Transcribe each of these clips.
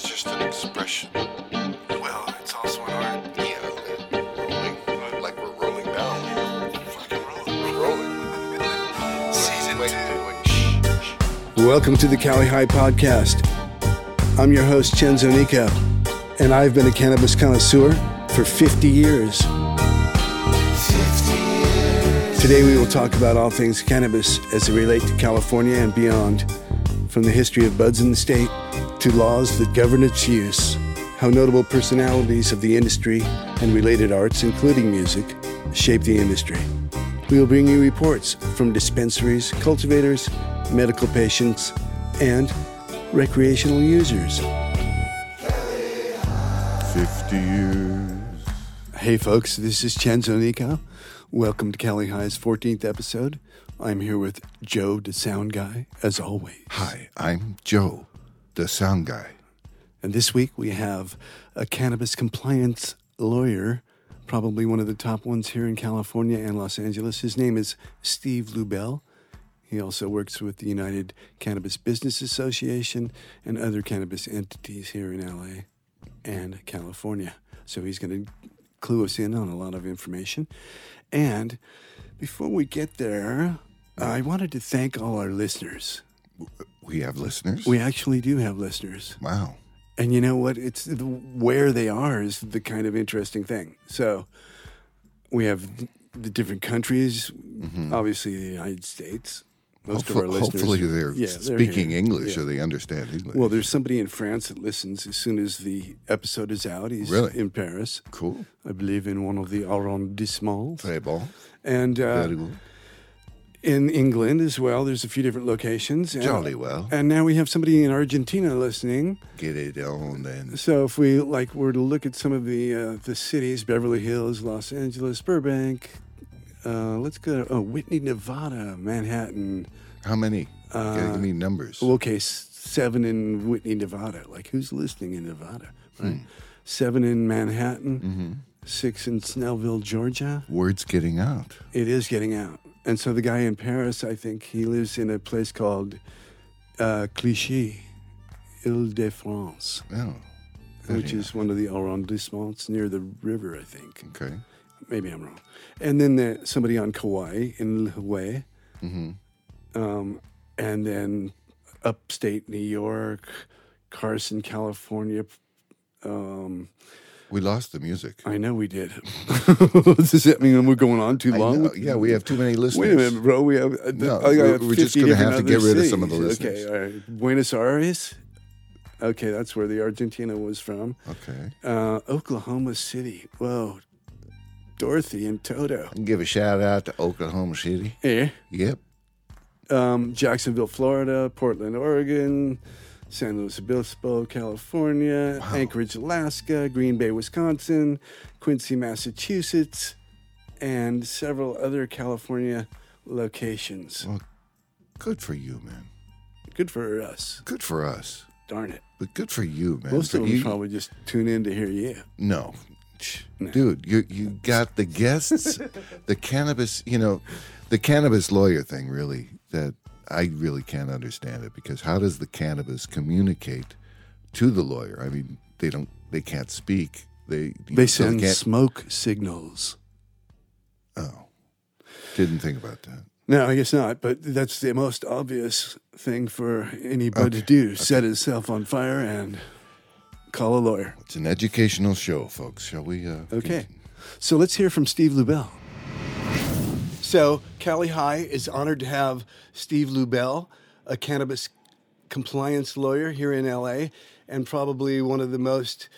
It's just an expression. Well, it's also an art. Yeah, rolling. Like we're rolling down. Fucking rolling. We're rolling. Season wait, two. Wait, shh, shh. Welcome to the Cali High Podcast. I'm your host, Chen Zonika, and I've been a cannabis connoisseur for 50 years. Today we will talk about all things cannabis as they relate to California and beyond, from the history of buds in the state to laws that govern its use, how notable personalities of the industry and related arts, including music, shape the industry. We will bring you reports from dispensaries, cultivators, medical patients, and recreational users. 50 years. Hey folks, this is Chen Zonika. Welcome to Cali High's 14th episode. I'm here with Joe, the sound guy, as always. Hi, I'm Joe, the sound guy. And this week we have a cannabis compliance lawyer, probably one of the top ones here in California and Los Angeles. His name is Steve Lubell. He also works with the United Cannabis Business Association and other cannabis entities here in LA and California. So he's going to clue us in on a lot of information. And before we get there, I wanted to thank all our listeners. We have listeners? We actually do have listeners. wow. And you know what? It's the, where they are is the kind of interesting thing. So we have the different countries, obviously the United States. Most of our listeners. hopefully they're Yeah, they're speaking here. English Yeah. or they understand English. Well, there's somebody in France that listens as soon as the episode is out. He's Really? in Paris, cool. I believe, in one of the arrondissements. Très bon. And uh, Very good. In England as well, there's a few different locations. And, Jolly well. And now we have somebody in Argentina listening. Get it on then. So if we like were to look at some of the uh, the cities, Beverly Hills, Los Angeles, Burbank, uh, let's go. Oh, Whitney, Nevada, Manhattan. How many? Uh, give me numbers. Okay, seven in Whitney, Nevada. Like who's listening in Nevada? Right. Seven in Manhattan. Six in Snellville, Georgia. Word's getting out. It is getting out. And so the guy in Paris, I think he lives in a place called uh, Clichy, Ile-de-France, Oh, which is one of the arrondissements near the river, I think. okay. Maybe I'm wrong. And then the, somebody on Kauai in Hawaii. Mm-hmm. Um, and then upstate New York, Carson, California. Um, We lost the music. I know we did. Does that mean we're going on too I long? know. Yeah, we have too many listeners. Wait a minute, bro. We have. Uh, No, I got we're- we're just 50 gonna have to get rid of some of the cities. listeners. Okay, all right. Buenos Aires. Okay, that's where the Argentina was from. Okay. Uh, Oklahoma City. Whoa. Dorothy and Toto. Give a shout out to Oklahoma City. Eh. Yep. Um, Jacksonville, Florida. Portland, Oregon. San Luis Obispo, California. Anchorage, Alaska. Green Bay, Wisconsin. Quincy, Massachusetts. And several other California locations. Well, good for you, man. Good for us. Good for us. Darn it. But good for you, man. Most For of them you- probably just tune in to hear you. No. Dude, you you got the guests, the cannabis, you know, the cannabis lawyer thing really that I really can't understand it because how does the cannabis communicate to the lawyer? I mean, they don't they can't speak. They They so send can't- smoke signals. Oh. Didn't think about that. No, I guess not. But that's the most obvious thing for anybody to do: set himself on fire and call a lawyer. It's an educational show, folks. Shall we uh Okay, so let's hear from Steve Lubell. So Cali High is honored to have Steve Lubell, a cannabis compliance lawyer here in LA, and probably one of the most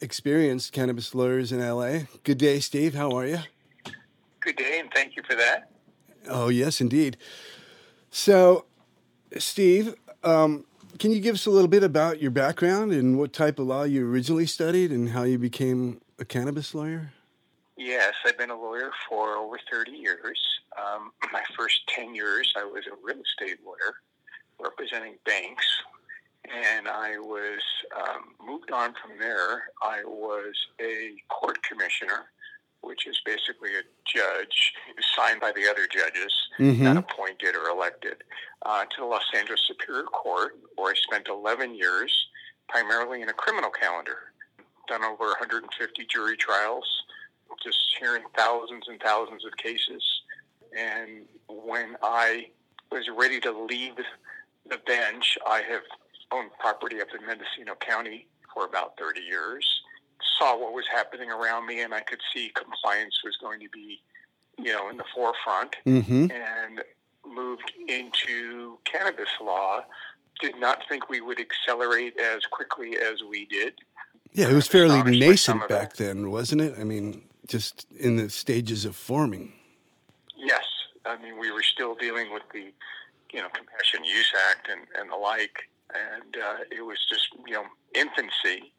experienced cannabis lawyers in LA. Good day, Steve. How are you? Good day, and thank you for that. Oh, yes, indeed. So, Steve, um, can you give us a little bit about your background and what type of law you originally studied and how you became a cannabis lawyer? Yes, I've been a lawyer for over 30 years. Um, my first 10 years, I was a real estate lawyer representing banks. And I was um, moved on from there. I was a court commissioner, which is basically a judge signed by the other judges, not appointed or elected, uh, to the Los Angeles Superior Court, where I spent 11 years primarily in a criminal calendar. Done over 150 jury trials, just hearing thousands and thousands of cases. And when I was ready to leave the bench, I have owned property up in Mendocino County for about 30 years. Saw what was happening around me, and I could see compliance was going to be, you know, in the forefront. Mm-hmm. And moved into cannabis law. Did not think we would accelerate as quickly as we did. Yeah, it was fairly Astonished by some nascent back then, wasn't it? I mean, just in the stages of forming. I mean we were still dealing with the, you know, Compassion Use Act and, and the like, and uh, it was just you know infancy,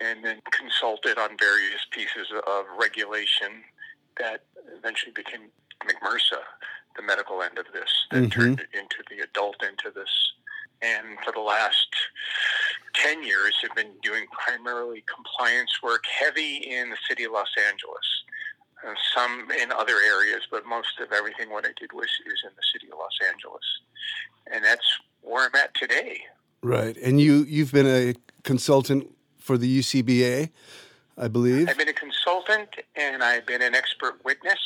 and then consulted on various pieces of regulation that eventually became MCMRSA, the medical end of this, that Mhm. turned it into the adult end of this, and for the last. 10 years have been doing primarily compliance work heavy in the city of Los Angeles uh, some in other areas, but most of everything what I did was is in the city of Los Angeles, and that's where I'm at today. Right. And you you've been a consultant for the UCBA, I believe. I've been a consultant and I've been an expert witness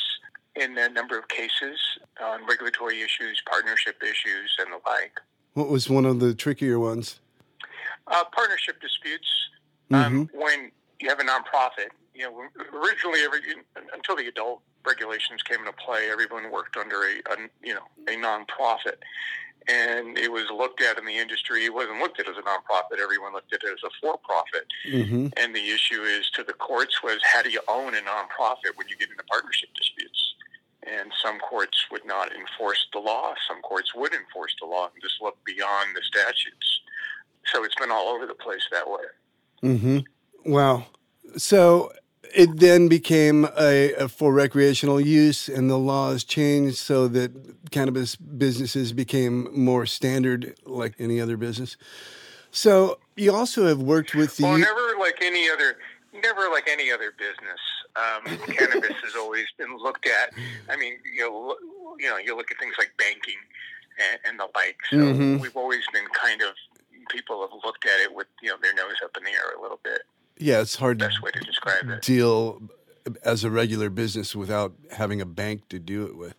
in a number of cases on regulatory issues, partnership issues, and the like. What was one of the trickier ones? Uh, partnership disputes. Um, when you have a nonprofit, you know, originally every until the adult regulations came into play, everyone worked under a, a you know a nonprofit, and it was looked at in the industry. It wasn't looked at as a nonprofit. Everyone looked at it as a for-profit. Mm-hmm. And the issue is to the courts was how do you own a nonprofit when you get into partnership disputes? And some courts would not enforce the law. Some courts would enforce the law and just look beyond the statutes. So it's been all over the place that way. Mm-hmm. Wow. So it then became a, a for recreational use, and the laws changed so that cannabis businesses became more standard, like any other business. So you also have worked with the. Well, never like any other, never like any other business. Um, cannabis has always been looked at. I mean, you know, you know, you look at things like banking and, and the like. So Mhm. we've always been kind of people have looked at it with you know their nose up in the air a little bit. Yeah, it's hard to Best way to describe it. deal as a regular business without having a bank to do it with.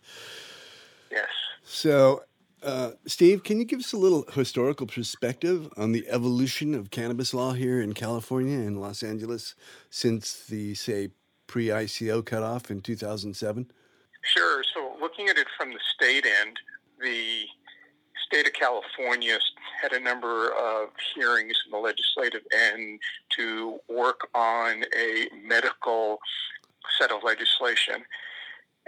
Yes. So, uh, Steve, can you give us a little historical perspective on the evolution of cannabis law here in California and Los Angeles since the, say, pre ICO cutoff in 2007? Sure. So, looking at it from the state end, the state of California had a number of hearings in the legislative end to work on a medical set of legislation.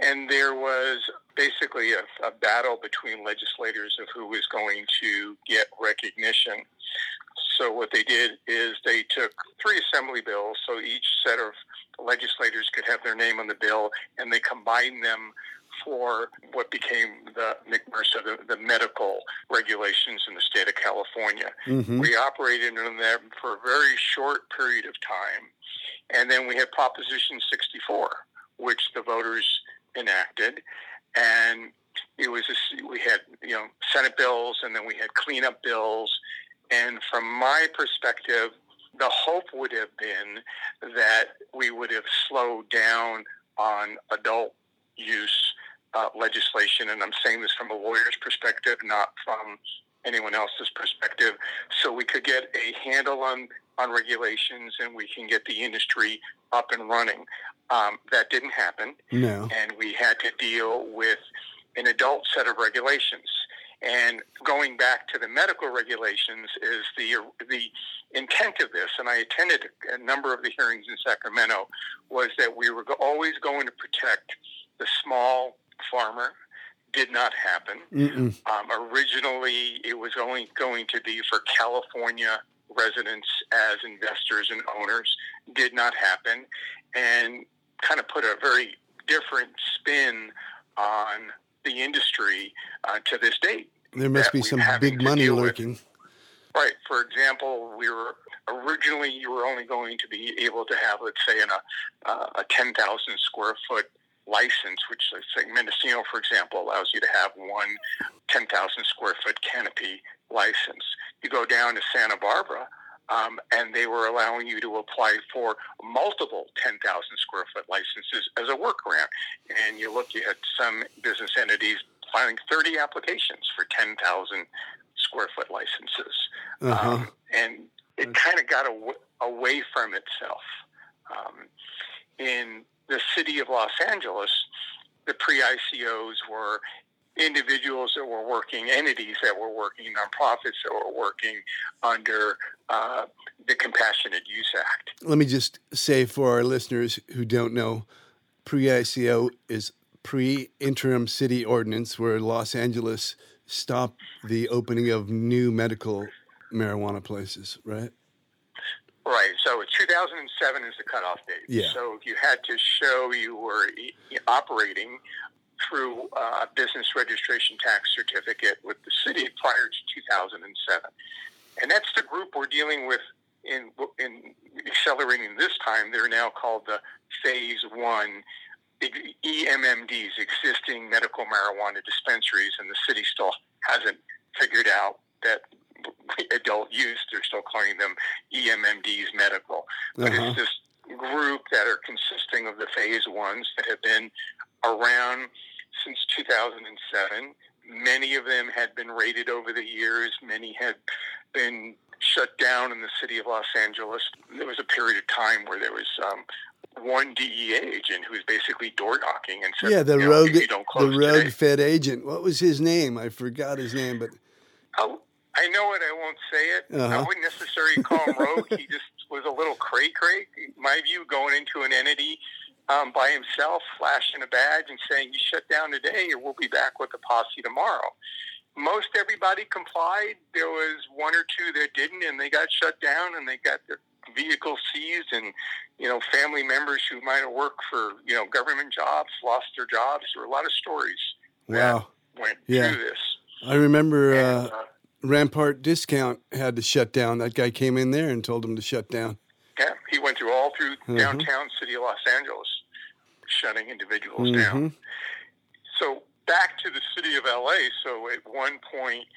And there was basically a, a battle between legislators of who was going to get recognition. So, what they did is they took three assembly bills, so each set of legislators could have their name on the bill, and they combined them for what became the MCMRSA, the, the medical regulations in the state of California. Mm-hmm. We operated in them for a very short period of time. And then we had Proposition 64, which the voters enacted. And it was, a, we had, you know, Senate bills and then we had cleanup bills. And from my perspective, the hope would have been that we would have slowed down on adult use uh, legislation. And I'm saying this from a lawyer's perspective, not from anyone else's perspective. So we could get a handle on, on regulations and we can get the industry up and running. Um, that didn't happen No. and we had to deal with an adult set of regulations. And going back to the medical regulations is the the intent of this. And I attended a number of the hearings in Sacramento. Was that we were always going to protect the small farmer. Did not happen. Um, originally, it was only going to be for California residents as investors and owners. Did not happen, and kind of put a very different spin on the industry uh, to this date. There must be some big money deal with. lurking. Right. For example, we were originally you were only going to be able to have, let's say, in a uh, a ten thousand square foot license, which let's say Mendocino, for example, allows you to have one 10,000 square foot canopy license. You go down to Santa Barbara, um, and they were allowing you to apply for multiple 10,000 square foot licenses as a workaround. And you look at some business entities filing 30 applications for 10,000 square foot licenses. Uh-huh. Um, and it kind of got aw- away from itself. Um, in the city of Los Angeles, the pre ICOs were individuals that were working, entities that were working, nonprofits that were working under uh, the Compassionate Use Act. Let me just say for our listeners who don't know, pre ICO is pre interim city ordinance where Los Angeles stopped the opening of new medical marijuana places, right? Right. So 2007 is the cutoff date. Yeah. So if you had to show you were operating through uh, a business registration tax certificate with the city prior to 2007. And that's the group we're dealing with in, in accelerating this time. They're now called the Phase 1 EMMDs, existing medical marijuana dispensaries, and the city still hasn't figured out that adult use, they're still calling them EMMDs medical. But Uh-huh. it's this group that are consisting of the phase ones that have been around since 2007. Many of them had been raided over the years. Many had been shut down in the city of Los Angeles. There was a period of time where there was um, one DEA agent who was basically door knocking and said, Yeah, the you rogue, don't the rogue today, Fed agent. What was his name? I forgot his name, but Oh, I know it. I won't say it. I Uh-huh. wouldn't necessarily call him rogue. he just was a little cray cray. My view, going into an entity um, by himself, flashing a badge and saying, "You shut down today, or we'll be back with a posse tomorrow." Most everybody complied. There was one or two that didn't, and they got shut down, and they got their vehicles seized, and you know, family members who might have worked for you know government jobs lost their jobs. There were a lot of stories wow. that went Yeah. through this. I remember And, uh, uh, Rampart Discount had to shut down. That guy came in there and told him to shut down. Yeah, he went through all through Mhm. downtown city of Los Angeles, shutting individuals Mhm. down. So back to the city of LA. So at one point,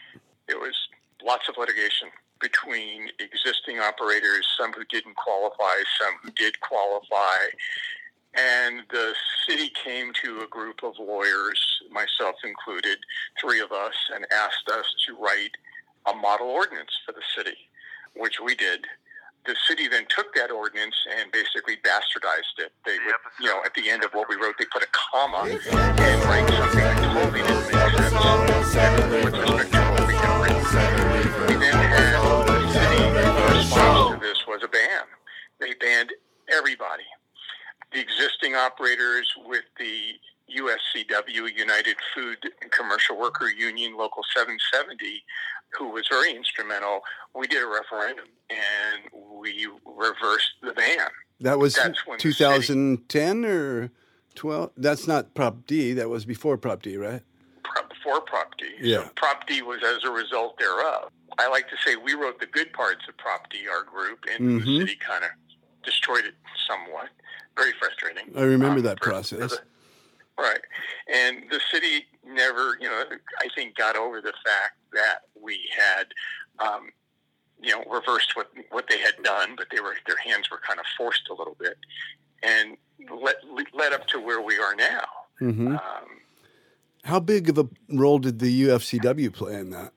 there was lots of litigation between existing operators, some who didn't qualify, some who did qualify. And the city came to a group of lawyers, myself included, three of us, and asked us to write a model ordinance for the city, which we did. The city then took that ordinance and basically bastardized it. They would, you know, at the end of what we wrote, they put a comma and write something that totally didn't make sense with respect to what we had written. We then had the city response to this was a ban. They banned everybody. The existing operators with the UFCW, United Food and Commercial Worker Union Local 770, who was very instrumental, we did a referendum and we reversed the ban. That was That's when the 2010 or 12. That's not Prop D. That was before Prop D, right? Prop- Before Prop D. Yeah. So Prop D was as a result thereof. I like to say we wrote the good parts of Prop D, our group, and Mhm. the city kind of destroyed it somewhat. Very frustrating. I remember Um, that for- for process. the- Right. And the city never, you know, I think got over the fact that we had, um, you know, reversed what what they had done, but they were their hands were kind of forced a little bit, and led led up to where we are now. hmm Um, How big of a role did the UFCW play in that?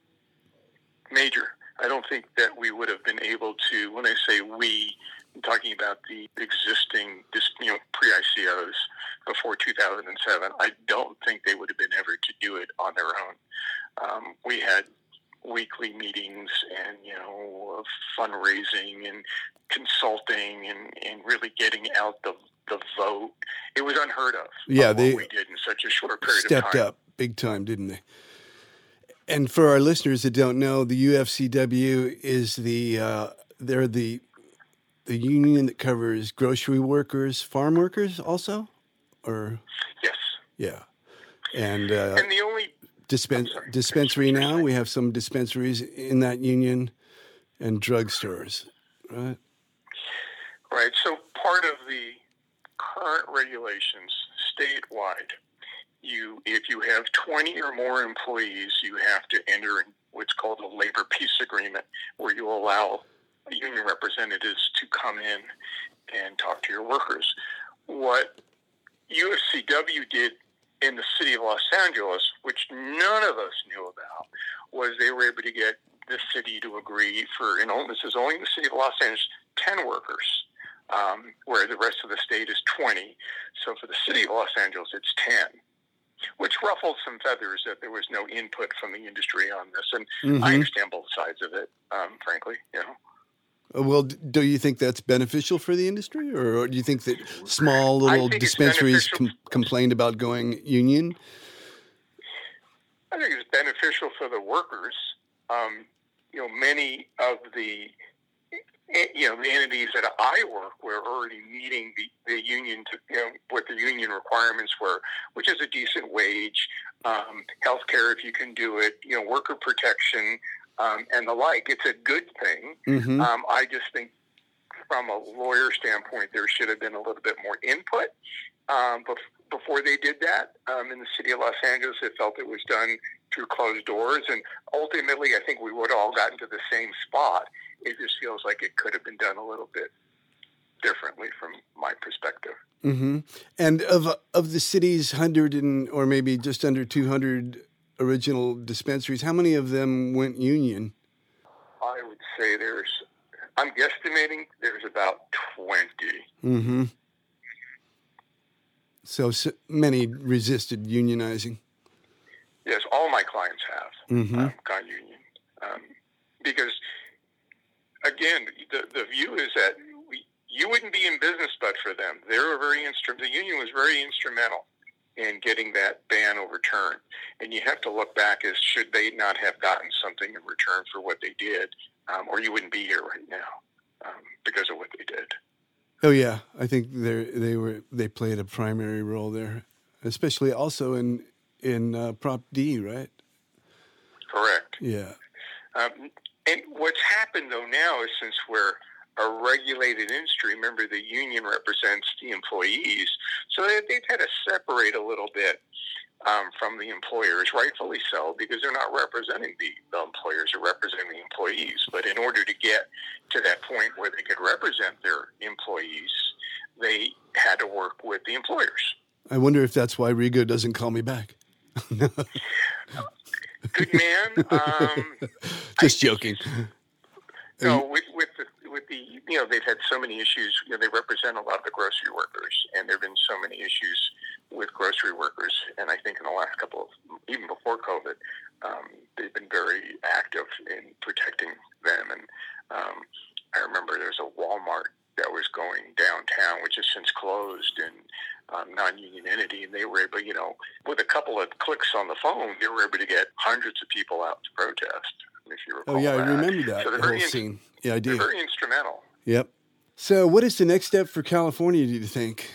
major. I don't think that we would have been able to. When I say we, talking about the existing, you know, pre-ICOs before 2007. I don't think they would have been ever to do it on their own. Um, we had weekly meetings and you know fundraising and consulting and, and really getting out the the vote. It was unheard of. Yeah, of they what we did in such a short period of Stepped up big time, didn't they? And for our listeners that don't know, the UFCW is the uh, they're the the union that covers grocery workers, farm workers, also, or Yes, yeah, and uh, and the only dispen- dispensary now. We have some dispensaries in that union and drugstores, right? Right. So part of the current regulations statewide, you if you have 20 or more employees, you have to enter what's called a labor peace agreement, where you allow union representatives to come in and talk to your workers. What UFCW did in the city of Los Angeles, which none of us knew about, was they were able to get the city to agree for, you know, this is only the city of Los Angeles, 10 workers, um, where the rest of the state is 20. So for the city of Los Angeles, it's 10 which ruffled some feathers that there was no input from the industry on this. And mm-hmm. I understand both sides of it, um, frankly. You know. Well, do you think that's beneficial for the industry, or do you think that small little dispensaries com- complained about going union? I think it's beneficial for the workers. Um, you know, many of the you know the entities that I work were already meeting the, the union to you know what the union requirements were, which is a decent wage, um, health care if you can do it, you know, worker protection um, and the like. It's a good thing. Mm-hmm. Um, I just think from a lawyer standpoint, there should have been a little bit more input. Um, before they did that um, in the city of Los Angeles, it felt it was done through closed doors, and ultimately, I think we would have all gotten to the same spot. It just feels like it could have been done a little bit differently from my perspective. Mm-hmm. And of of the city's hundred and or maybe just under two hundred original dispensaries, how many of them went union? I would say there's. I'm guesstimating there's about 20 Mm-hmm. So, so many resisted unionizing. Yes, all my clients have mm-hmm. um, gone union um, because, again, the the view is that we, you wouldn't be in business but for them. They were very instru- The union was very instrumental in getting that ban overturned, and you have to look back as should they not have gotten something in return for what they did, um, or you wouldn't be here right now um, because of what they did. Oh yeah, I think they they were they played a primary role there, especially also in in uh, Prop D, right? Correct. Yeah. Um, and what's happened though now is since we're a regulated industry, remember the union represents the employees, so they, they've had to separate a little bit um, from the employers, rightfully so, because they're not representing the, the employers, they're representing the employees. But in order to get to that point where they could represent their employees, they had to work with the employers. I wonder if that's why Rigo doesn't call me back. Good man. Um, Just joking. No, with, with the you know they've had so many issues. You know, they represent a lot of the grocery workers, and there've been so many issues with grocery workers. And I think in the last couple of even before COVID, um, they've been very active in protecting them. And um, I remember there's a Walmart that was going downtown, which has since closed, and um, non-union entity, and they were able, you know, with a couple of clicks on the phone, they were able to get hundreds of people out to protest. If you recall, oh yeah, that. I remember that so whole in- scene. Yeah, I do. Very instrumental. Yep. So, what is the next step for California? Do you think?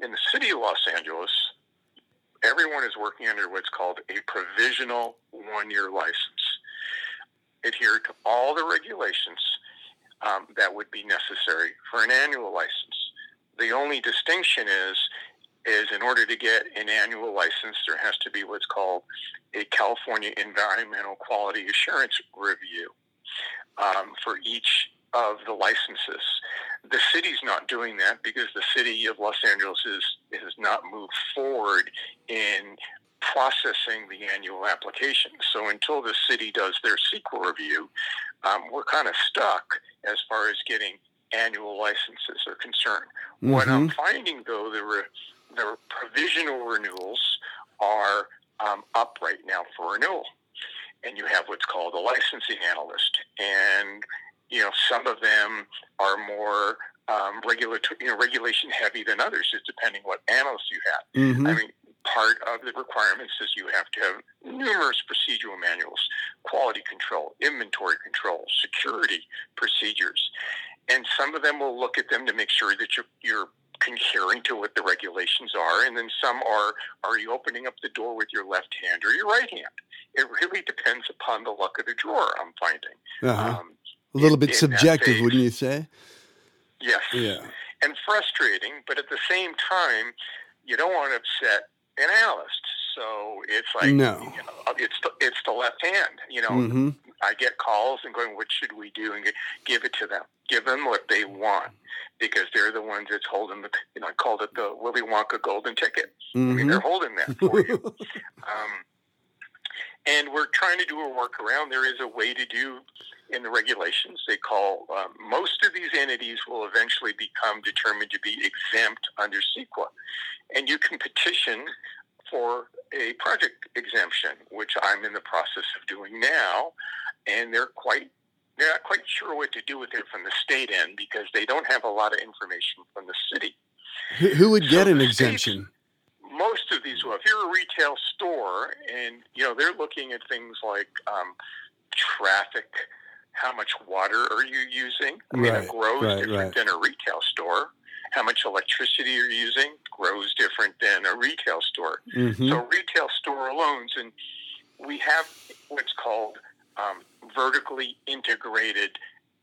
In the city of Los Angeles, everyone is working under what's called a provisional one-year license. Adhere to all the regulations um, that would be necessary for an annual license. The only distinction is is in order to get an annual license, there has to be what's called a California Environmental Quality Assurance Review um, for each of the licenses. The city's not doing that because the city of Los Angeles is, has not moved forward in processing the annual application. So until the city does their CEQA review, um, we're kind of stuck as far as getting annual licenses are concerned. Mm-hmm. What I'm mm-hmm. finding, though, the, re- the provisional renewals are um, up right now for renewal. And you have what's called a licensing analyst. And, you know, some of them are more um, regulatory, you know, regulation heavy than others, just depending what analyst you have. Mm-hmm. I mean, part of the requirements is you have to have numerous procedural manuals, quality control, inventory control, security procedures and some of them will look at them to make sure that you're, you're concurring to what the regulations are, and then some are are you opening up the door with your left hand or your right hand? It really depends upon the luck of the drawer. I'm finding uh-huh. um, a little in, bit subjective, wouldn't you say? Yes. Yeah. And frustrating, but at the same time, you don't want to upset an analyst. So it's like No. you know, it's the, it's the left hand. You know, hmm I get calls and going, "What should we do?" And give it to them. Give them what they want because they're the ones that's holding the. You know, I called it the Willy Wonka golden ticket. I mean, hmm they're holding that for you. Um, and we're trying to do a workaround. There is a way to do in the regulations. They call um, most of these entities will eventually become determined to be exempt under CEQA, and you can petition for a project exemption, which I'm in the process of doing now. And they're quite they're not quite sure what to do with it from the state end because they don't have a lot of information from the city who, who would get So an the exemption? most of these, well, if you're a retail store and, you know, they're looking at things like um, traffic, how much water are you using? I mean, Right, it grows right, different right. than a retail store. How much electricity you're using grows different than a retail store. hmm So retail store loans, and we have what's called um, vertically integrated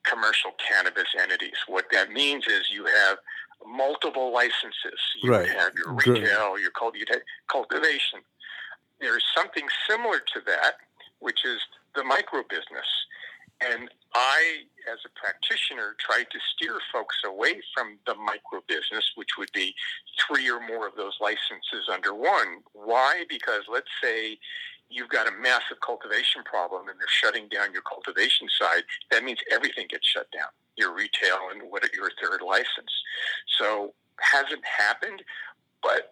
commercial cannabis entities. What that means is you have multiple licenses. You Right. have your Good. retail, your cult- you cultivation. There's something similar to that, which is the micro business. And I, as a practitioner, tried to steer folks away from the micro business, which would be three or more of those licenses under one. Why? Because let's say you've got a massive cultivation problem and they're shutting down your cultivation side, that means everything gets shut down. Your retail and what your third license. So hasn't happened, but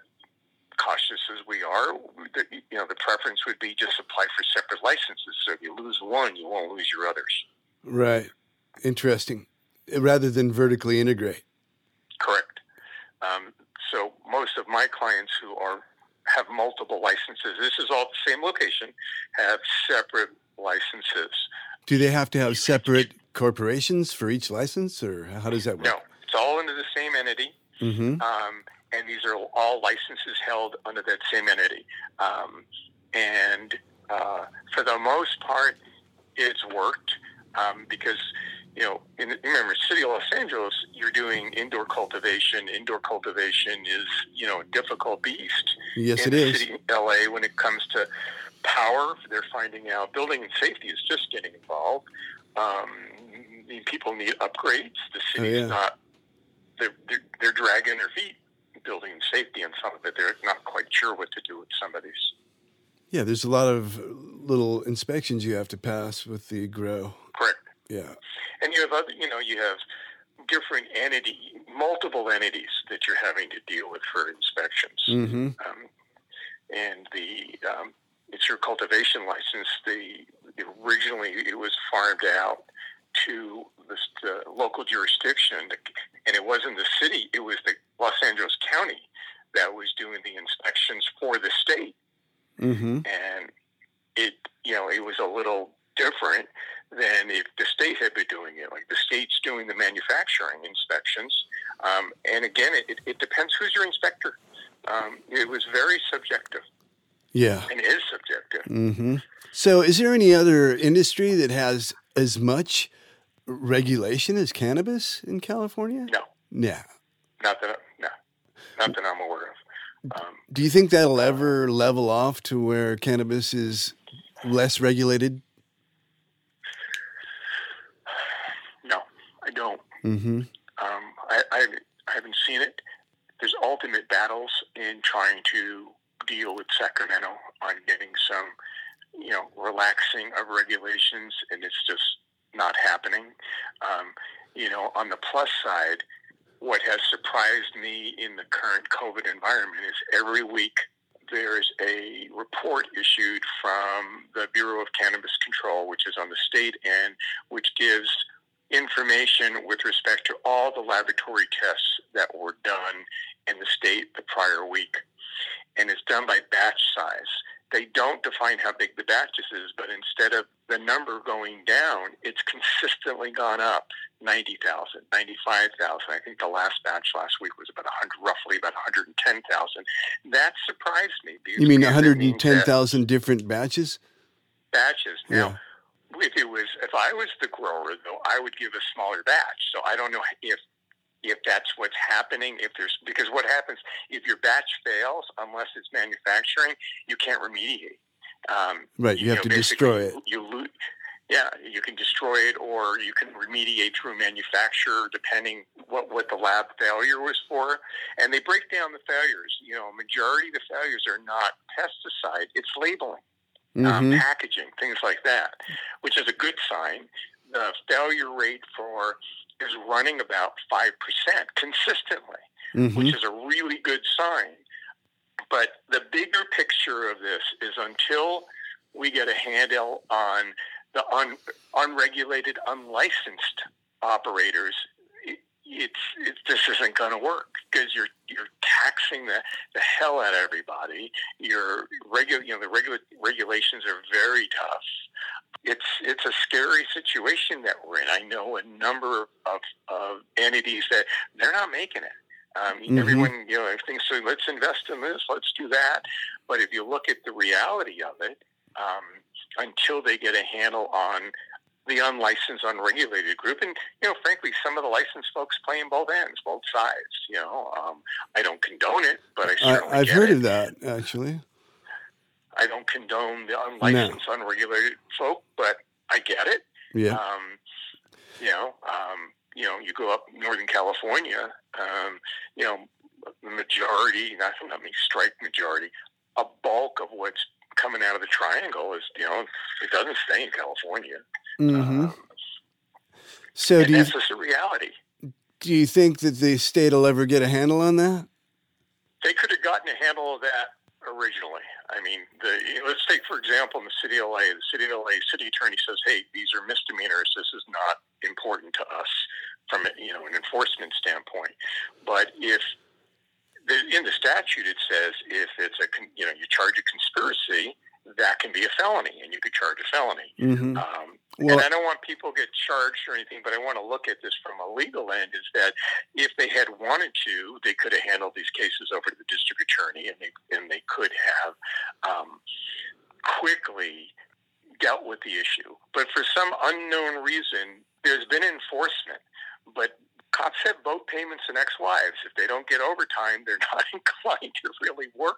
cautious as we are, the, you know, the preference would be just apply for separate licenses. So if you lose one, you won't lose your others. Right. Interesting. Rather than vertically integrate. Correct. Um, so most of my clients who are have multiple licenses, this is all the same location, have separate licenses. Do they have to have separate corporations for each license, or how does that work? No, it's all under the same entity. Mm-hmm. um, and these are all licenses held under that same entity. Um, and uh, for the most part, it's worked um, because you know, in, remember, City of Los Angeles, you're doing indoor cultivation. Indoor cultivation is you know a difficult beast. Yes, in it the. City of LA, when it comes to power, they're finding out building and safety is just getting involved. Um, I mean, people need upgrades. The Oh, city's yeah. not. They're, they're they're dragging their feet building safety and some of it. They're not quite sure what to do with some of these. Yeah, there's a lot of little inspections you have to pass with the grow. Correct. Yeah. And you have other, you know, you have different entity, multiple entities that you're having to deal with for inspections. Mm-hmm. um, and the um, it's your cultivation license. The originally it was farmed out to the, the local jurisdiction, and it wasn't the city; it was the Los Angeles County that was doing the inspections for the state, Mm-hmm. and it you know it was a little different than if the state had been doing it. Like the state's doing the manufacturing inspections, um, and again, it, it depends who's your inspector. Um, it was very subjective Yeah. and is subjective. Mm-hmm. So, is there any other industry that has as much regulation as cannabis in California? No, Yeah. not that not that I'm aware of. Um, Do you think that'll ever level off to where cannabis is less regulated? no, I don't. Mm-hmm. Um, I, I, I haven't seen it. There's ultimate battles in trying to deal with Sacramento on getting some, you know, relaxing of regulations, and it's just not happening. Um, you know, on the plus side, what has surprised me in the current COVID environment is every week there's a report issued from the Bureau of Cannabis Control, which is on the state end, which gives information with respect to all the laboratory tests that were done in the state the prior week. And it's done by batch size. They don't define how big the batches is, but instead of the number going down, it's consistently gone up 90,000, 95,000. I think the last batch last week was about 100, roughly about 110,000. That surprised me. You mean it means 110,000 different batches? batches. Now, Yeah. if it was if I was the grower though, I would give a smaller batch. So I don't know if if that's what's happening. If there's because what happens if your batch fails, unless it's manufacturing, you can't remediate. Um, right, you, you have know, to destroy it. You lose. Yeah, you can destroy it, or you can remediate through manufacture, depending what what the lab failure was for. And they break down the failures. You know, majority of the failures are not pesticide; it's labeling, um, mm-hmm. um, packaging, things like that, which is a good sign. The failure rate for is running about 5% consistently, mm-hmm. which is a really good sign. But the bigger picture of this is until we get a handle on the un, unregulated, unlicensed operators, it's, it, this isn't going to work because you're you're taxing the, the hell out of everybody. Your regu- you know the regula- regulations are very tough it's it's a scary situation that we're in. I know a number of, of entities that they're not making it. Um, mm-hmm. Everyone, you know, thinks so. Let's invest in this. Let's do that. But if you look at the reality of it, um, until they get a handle on the unlicensed, unregulated group, and you know, frankly, some of the licensed folks play in both ends, both sides. You know, um, I don't condone it, but I certainly I, have heard it. of that actually. I don't condone the unlicensed, no. unregulated folk, but I get it. Yeah. Um, you know, um, you know, you go up Northern California, um, you know, the majority, not let me strike majority, a bulk of what's coming out of the triangle is, you know, it doesn't stay in California. Mm-hmm. Um, so do that's you, just a reality. Do you think that the state will ever get a handle on that? They could have gotten a handle of that originally. I mean, the, let's take for example in the city of LA. The city of LA city attorney says, "Hey, these are misdemeanors. This is not important to us from you know an enforcement standpoint." But if in the statute it says if it's a you know you charge a conspiracy, that can be a felony, and you could charge a felony. Mm-hmm. Um, well, and I don't want people to get charged or anything, but I want to look at this from a legal end. Is that if they had wanted to, they could have handled these cases over to the district attorney, and they and they could have um, quickly dealt with the issue. But for some unknown reason, there's been enforcement, but cops have boat payments and ex-wives. If they don't get overtime, they're not inclined to really work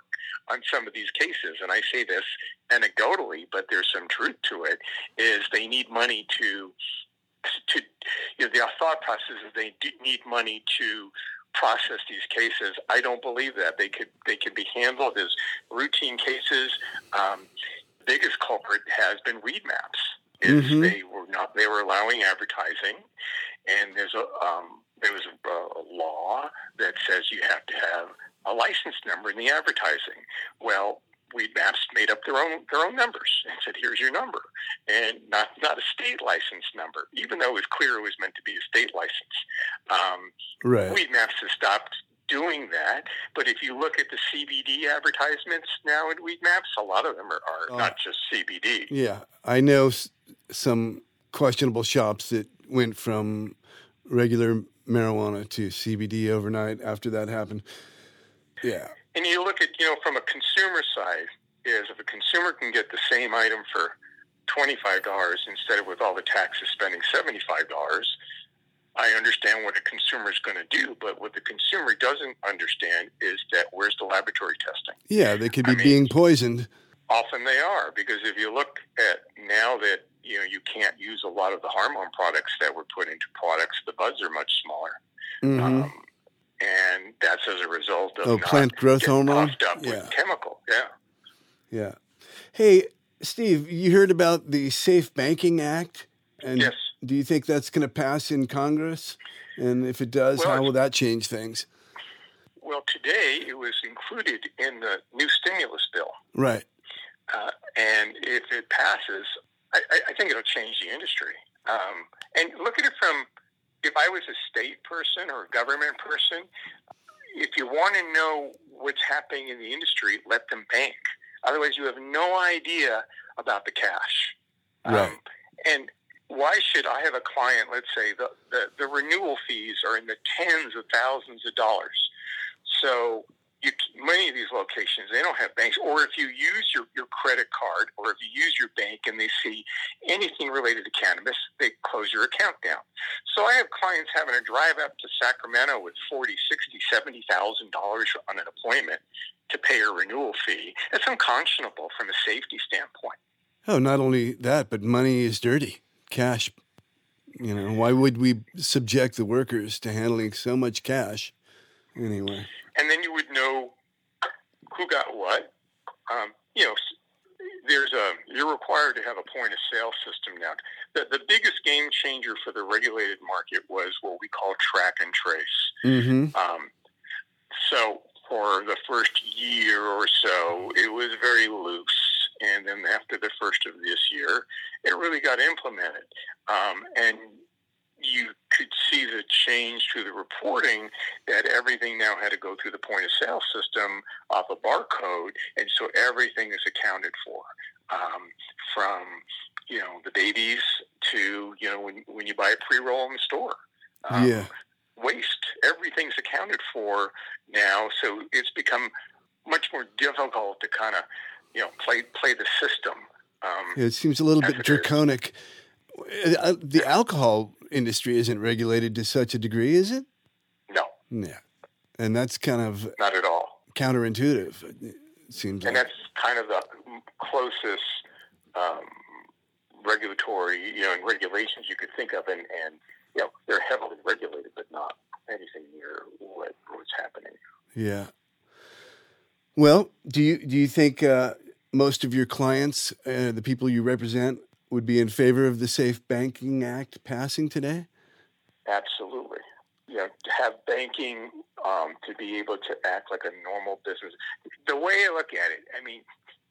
on some of these cases. And I say this anecdotally, but there's some truth to it. Is they need money to to you know, the thought process is they need money to process these cases. I don't believe that they could they could be handled as routine cases. Um, biggest culprit has been Weedmaps. Is mm-hmm. they were not they were allowing advertising, and there's a um, there was a, a law that says you have to have a license number in the advertising. Well, Weedmaps made up their own their own numbers and said, "Here's your number," and not not a state license number, even though it was clear it was meant to be a state license. Um, right. Weedmaps has stopped doing that, but if you look at the CBD advertisements now in Weedmaps, a lot of them are, are uh, not just CBD. Yeah, I know some questionable shops that went from regular marijuana to CBD overnight after that happened. Yeah. And you look at, you know, from a consumer side, is if a consumer can get the same item for $25 instead of with all the taxes spending $75, I understand what a consumer is going to do, but what the consumer doesn't understand is that where's the laboratory testing? Yeah, they could be I mean, being poisoned. Often they are, because if you look at now that you know you can't use a lot of the hormone products that were put into products. The buds are much smaller, mm-hmm. um, and that's as a result of oh, plant growth hormone. Up yeah. with chemical, yeah, yeah. Hey, Steve, you heard about the Safe Banking Act, and yes. do you think that's going to pass in Congress? And if it does, well, how will that change things? Well, today it was included in the new stimulus bill. Right. Uh, and if it passes, I, I think it'll change the industry. Um, and look at it from if I was a state person or a government person, if you want to know what's happening in the industry, let them bank. Otherwise, you have no idea about the cash. Right. Um, and why should I have a client, let's say, the, the, the renewal fees are in the tens of thousands of dollars. So you, many of these locations they don't have banks. Or if you use your, your credit card or if you use your bank and they see anything related to cannabis they close your account down. So i have clients having to drive up to sacramento with 40 60 70 thousand dollars on an appointment to pay a renewal fee. It's unconscionable from a safety standpoint. Oh not only that but money is dirty. Cash you know why would we subject the workers to handling so much cash anyway? And then you would know who got what. Um, you know, there's a you're required to have a point of sale system now. The, the biggest game changer for the regulated market was what we call track and trace. Mm-hmm. Um, so for the first year or so, it was very loose, and then after the first of this year, it really got implemented. Um, and you could see the change through the reporting that everything now had to go through the point of sale system off a barcode, and so everything is accounted for, um, from you know the babies to you know when when you buy a pre roll in the store. Um, yeah. Waste, everything's accounted for now, so it's become much more difficult to kind of you know play play the system. Um, yeah, it seems a little bit draconic. Uh, the alcohol industry isn't regulated to such a degree, is it? No. Yeah. And that's kind of not at all counterintuitive. It seems, and like. that's kind of the closest um, regulatory, you know, and regulations you could think of, and and you know, they're heavily regulated, but not anything near what what's happening. Yeah. Well, do you do you think uh, most of your clients, uh, the people you represent, would be in favor of the Safe Banking Act passing today? Absolutely. You know, to have banking um, to be able to act like a normal business. The way I look at it, I mean,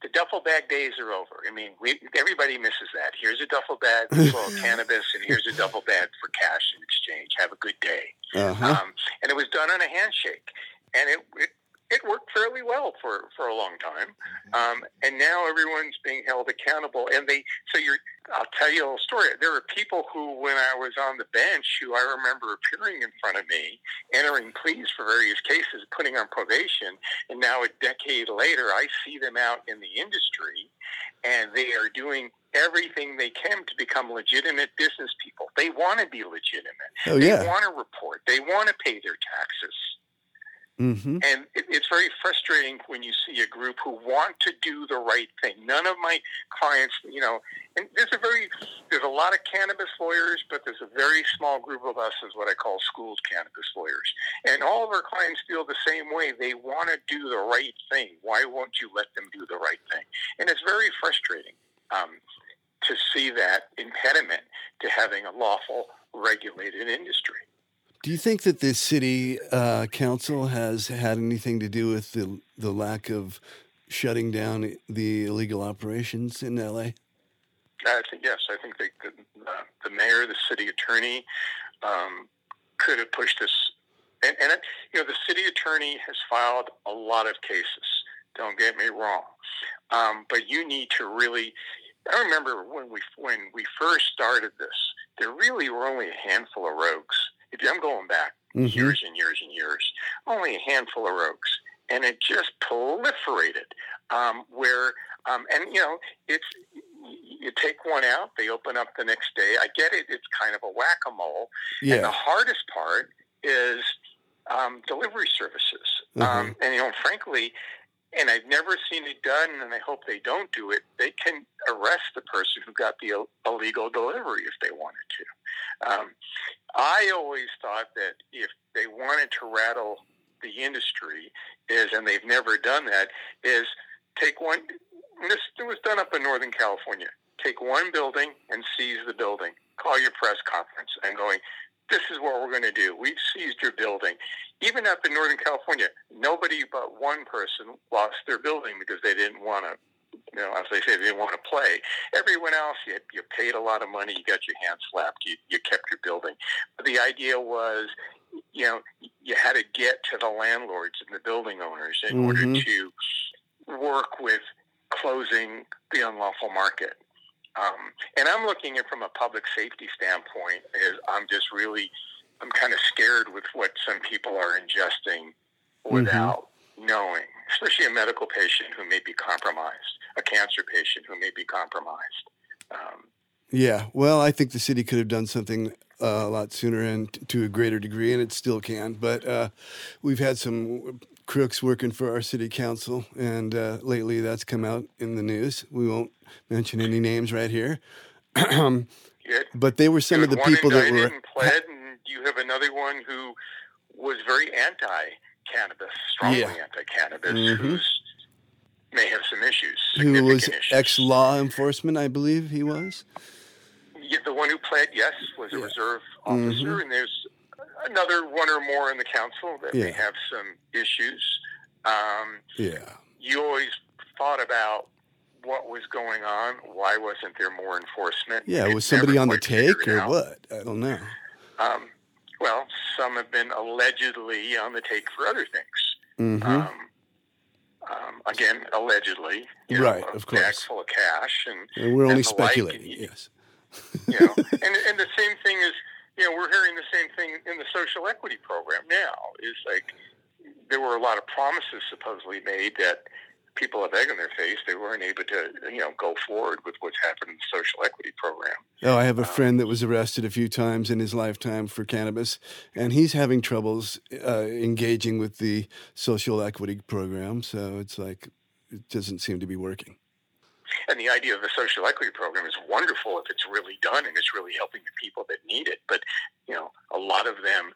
the duffel bag days are over. I mean, we, everybody misses that. Here's a duffel bag full of cannabis, and here's a duffel bag for cash in exchange. Have a good day. Uh-huh. Um, and it was done on a handshake, and it, it it worked fairly well for, for a long time. Um, and now everyone's being held accountable. And they, so you're, I'll tell you a little story. There were people who, when I was on the bench, who I remember appearing in front of me, entering pleas for various cases, putting on probation. And now a decade later, I see them out in the industry and they are doing everything they can to become legitimate business people. They want to be legitimate. Oh, yeah. They want to report. They want to pay their taxes. Mm-hmm. And it, it's very frustrating when you see a group who want to do the right thing. None of my clients, you know, and there's a very, there's a lot of cannabis lawyers, but there's a very small group of us, is what I call schooled cannabis lawyers. And all of our clients feel the same way. They want to do the right thing. Why won't you let them do the right thing? And it's very frustrating um, to see that impediment to having a lawful, regulated industry. Do you think that the city uh, council has had anything to do with the the lack of shutting down the illegal operations in LA? I think yes. I think they, the, uh, the mayor, the city attorney, um, could have pushed this. And, and it, you know, the city attorney has filed a lot of cases. Don't get me wrong, um, but you need to really. I remember when we when we first started this, there really were only a handful of rogues if I'm going back mm-hmm. years and years and years, only a handful of rogues, and it just proliferated. Um, where um, and you know it's you take one out, they open up the next day. I get it; it's kind of a whack a mole. Yeah. And the hardest part is um, delivery services. Mm-hmm. Um, and you know, frankly, and I've never seen it done, and I hope they don't do it. They can arrest the person who got the illegal delivery if they wanted to. Um, I always thought that if they wanted to rattle the industry, is and they've never done that, is take one. This was done up in Northern California. Take one building and seize the building. Call your press conference and going, this is what we're going to do. We've seized your building. Even up in Northern California, nobody but one person lost their building because they didn't want to, you know, as they say, they didn't want to play. Everyone else, you, you paid a lot of money, you got your hands slapped, you, you kept your building. But the idea was, you know, you had to get to the landlords and the building owners in mm-hmm. order to work with closing the unlawful market. Um, and I'm looking at from a public safety standpoint. Is I'm just really, I'm kind of scared with what some people are ingesting without, mm-hmm. knowing, especially a medical patient who may be compromised, a cancer patient who may be compromised. Um, yeah, well, I think the city could have done something uh, a lot sooner and t- to a greater degree, and it still can. But uh, we've had some crooks working for our city council, and uh, lately that's come out in the news. We won't mention any names right here. but they were some of the people that were. And pled, and you have another one who was very anti-cannabis, strongly yeah. anti-cannabis, mm-hmm. who's may have some issues. Who was ex law enforcement, I believe he was. Yeah, the one who pled, yes, was a yeah. reserve officer, mm-hmm. and there's another one or more in the council that yeah. may have some issues. Um, yeah. You always thought about what was going on. Why wasn't there more enforcement? Yeah, it was somebody on the take or out. what? I don't know. Um, well, some have been allegedly on the take for other things. Mm-hmm. Um, um, again, allegedly, right? Know, of course, bag full of cash, and, and we're only and speculating. Like. yes, you know, and and the same thing is, you know, we're hearing the same thing in the social equity program now. Is like there were a lot of promises supposedly made that people have egg on their face. They weren't able to, you know, go forward with what's happened in the social equity program. Oh, I have a friend that was arrested a few times in his lifetime for cannabis, and he's having troubles uh, engaging with the social equity program. So it's like it doesn't seem to be working. And the idea of the social equity program is wonderful if it's really done and it's really helping the people that need it. But you know, a lot of them,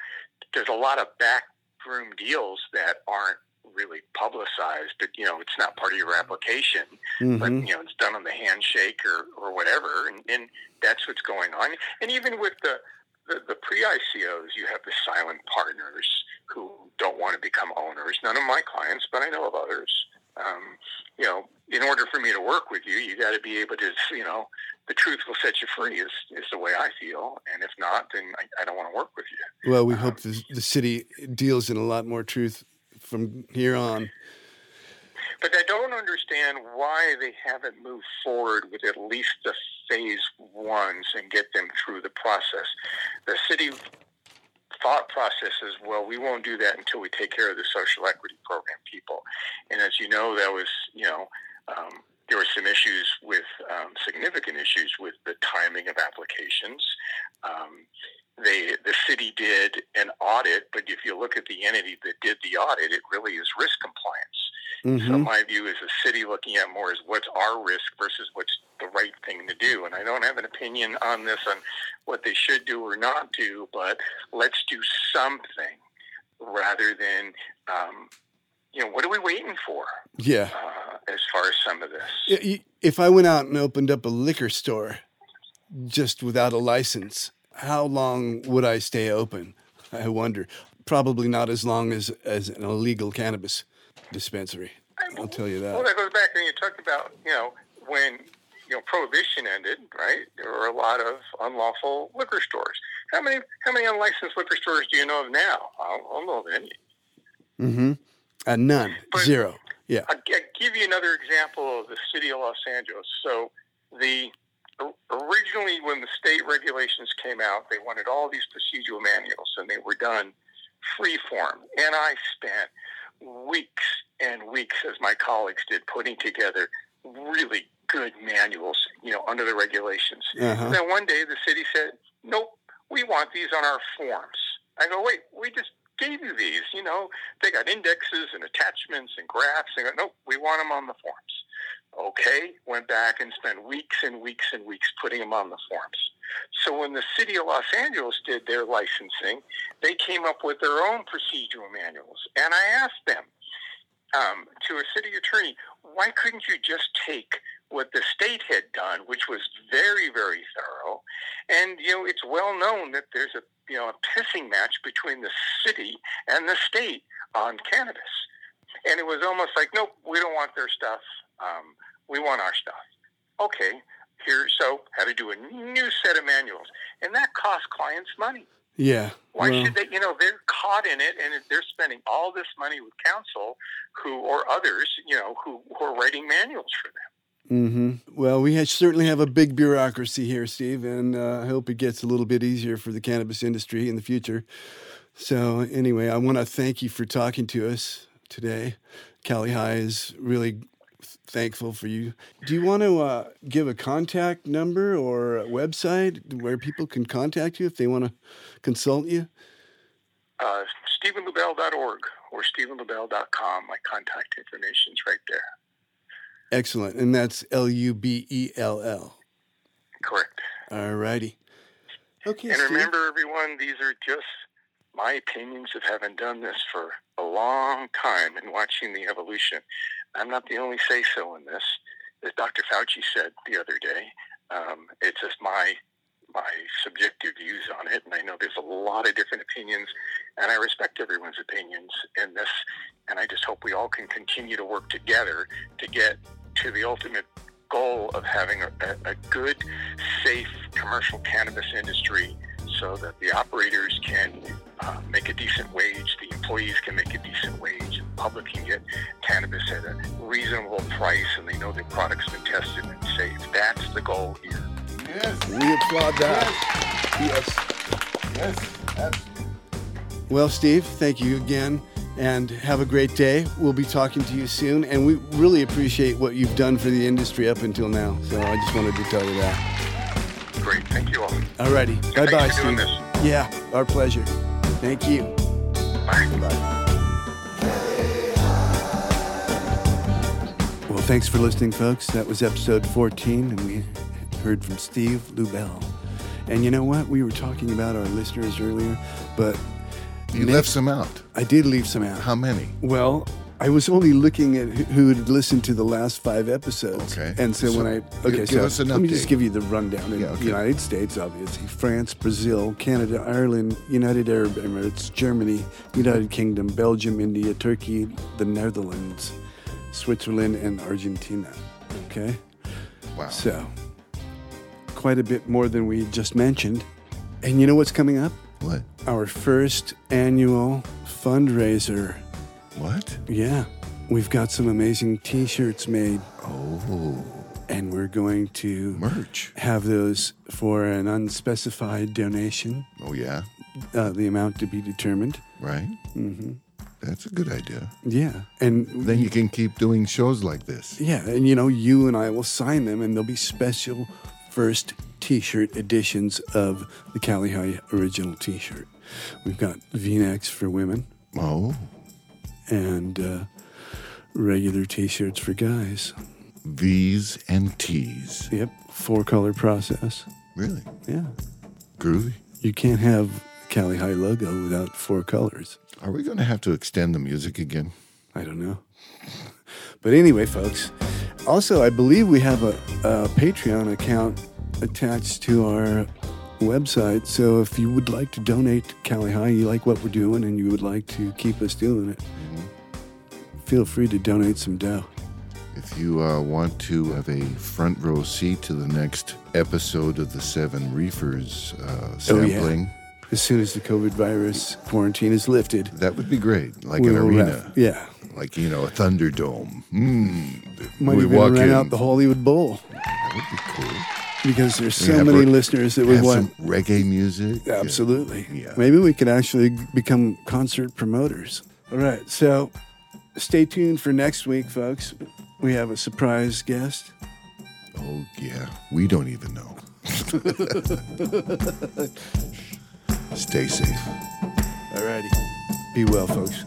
there's a lot of backroom deals that aren't really publicized. But you know, it's not part of your application. Mm-hmm. But you know, it's done on the handshake or or whatever, and, and that's what's going on. And even with the the, the pre-ICOs, you have the silent partners who don't want to become owners. None of my clients, but I know of others. Um, you know, in order for me to work with you, you got to be able to, you know, the truth will set you free is, is the way I feel. And if not, then I, I don't want to work with you. Well, we um, hope the, the city deals in a lot more truth from here on. But I don't understand why they haven't moved forward with at least the phase ones and get them through the process. The city thought process is, well, we won't do that until we take care of the social equity program people. And as you know, that was, you know, um, there were some issues with um, significant issues with the timing of applications. Um, they the city did an audit, but if you look at the entity that did the audit, it really is risk compliance. Mm-hmm. So my view is the city looking at more is what's our risk versus what's the right thing to do. And I don't have an opinion on this on what they should do or not do, but let's do something rather than um, you know what are we waiting for? Yeah. Uh, as far as some of this, if I went out and opened up a liquor store just without a license how long would I stay open? I wonder. Probably not as long as, as an illegal cannabis dispensary. I'll tell you that. Well, that goes back when you talked about, you know, when you know prohibition ended, right? There were a lot of unlawful liquor stores. How many how many unlicensed liquor stores do you know of now? I don't, I don't know of any. Mm-hmm. Uh, none. But Zero. Yeah. I'll, I'll give you another example of the city of Los Angeles. So the originally when the state regulations came out, they wanted all these procedural manuals, and they were done free form. And I spent weeks and weeks, as my colleagues did, putting together really good manuals, you know, under the regulations. Uh-huh. then one day the city said, "Nope, we want these on our forms." I go, "Wait, we just gave you these. You know, they got indexes and attachments and graphs." They go, "Nope, we want them on the forms." Okay, went back and spent weeks and weeks and weeks putting them on the forms. So when the city of Los Angeles did their licensing, they came up with their own procedural manuals. And I asked them, um, to a city attorney, why couldn't you just take what the state had done, which was very, very thorough? And you know, it's well known that there's a you know a pissing match between the city and the state on cannabis. And it was almost like, nope, we don't want their stuff. Um, we want our stuff. Okay, here, so had to do a new set of manuals, and that costs clients money. Yeah. Why well, should they? You know, they're caught in it, and they're spending all this money with counsel, who or others, you know, who, who are writing manuals for them. Mm-hmm. Well, we have, certainly have a big bureaucracy here, Steve, and uh, I hope it gets a little bit easier for the cannabis industry in the future. So, anyway, I want to thank you for talking to us today. Cali High is really thankful for you. Do you want to uh, give a contact number or a website where people can contact you if they want to consult you? Uh, StephenLubell.org or StephenLubell.com. My contact information is right there. Excellent. And that's L U B E L L. Correct. All righty. Okay. And Steve. remember, everyone, these are just my opinions of having done this for a long time and watching the evolution. I'm not the only say so in this. As Dr. Fauci said the other day, um, it's just my my subjective views on it, and I know there's a lot of different opinions, and I respect everyone's opinions in this, and I just hope we all can continue to work together to get to the ultimate goal of having a, a, a good, safe commercial cannabis industry so that the operators can uh, make a decent wage, the employees can make a decent wage, and the public can get cannabis at a reasonable price and they know their product's been tested and safe. That's the goal here. Yes. We applaud that. Yes. Yes. Absolutely. Well, Steve, thank you again and have a great day. We'll be talking to you soon, and we really appreciate what you've done for the industry up until now. So I just wanted to tell you that. Great. Thank you all. All righty. Bye bye, for doing Steve. this. Yeah, our pleasure. Thank you. Bye. Well, thanks for listening, folks. That was episode 14, and we heard from Steve Lubell. And you know what? We were talking about our listeners earlier, but You Nick- left some out. I did leave some out. How many? Well, I was only looking at who- had listened to the last five episodes. Okay. And so, So, when I okay, give so let me just give you the rundown. In Yeah, okay. the United States, obviously, France, Brazil, Canada, Ireland, United Arab Emirates, Germany, United Kingdom, Belgium, India, Turkey, the Netherlands, Switzerland, and Argentina. Okay. Wow. So, quite a bit more than we just mentioned. And you know what's coming up? What? Our first annual fundraiser. What? Yeah, we've got some amazing t shirts made, Oh, and we're going to merch. have those for an unspecified donation, Oh, yeah. uh, the amount to be determined. Right? Mm-hmm. That's a good idea. Yeah, and Then you can keep doing shows like this. yeah, and you know, you and I will sign them, and there'll be special first t shirt editions of the Cali High original t shirt. We've got v necks for women Oh, and uh, regular t shirts for guys. V's and T's. Yep, four color process. Really? Yeah. Groovy. You can't have Cali High logo without four colors. Are we going to have to extend the music again? I don't know. But anyway, folks, also, I believe we have a, a Patreon account attached to our website. So if you would like to donate to Cali High, you like what we're doing, and you would like to keep us doing it, feel free to donate some dough. If you uh, want to have a front row seat to the next episode of the Seven Reefers uh, Oh, yeah. sampling, As soon as the COVID virus quarantine is lifted, that would be great. Like an arena. wrap- yeah. Like, you know, a Thunderdome. Mm. Might we even walk rent in. out the Hollywood Bowl that would be cool. because there's so many re- listeners that would Have want. some reggae music. Absolutely. Yeah. Maybe we could actually become concert promoters. All right. So stay tuned for next week, folks. We have a surprise guest. Oh, yeah. We don't even know. Stay safe. All righty. Be well, folks.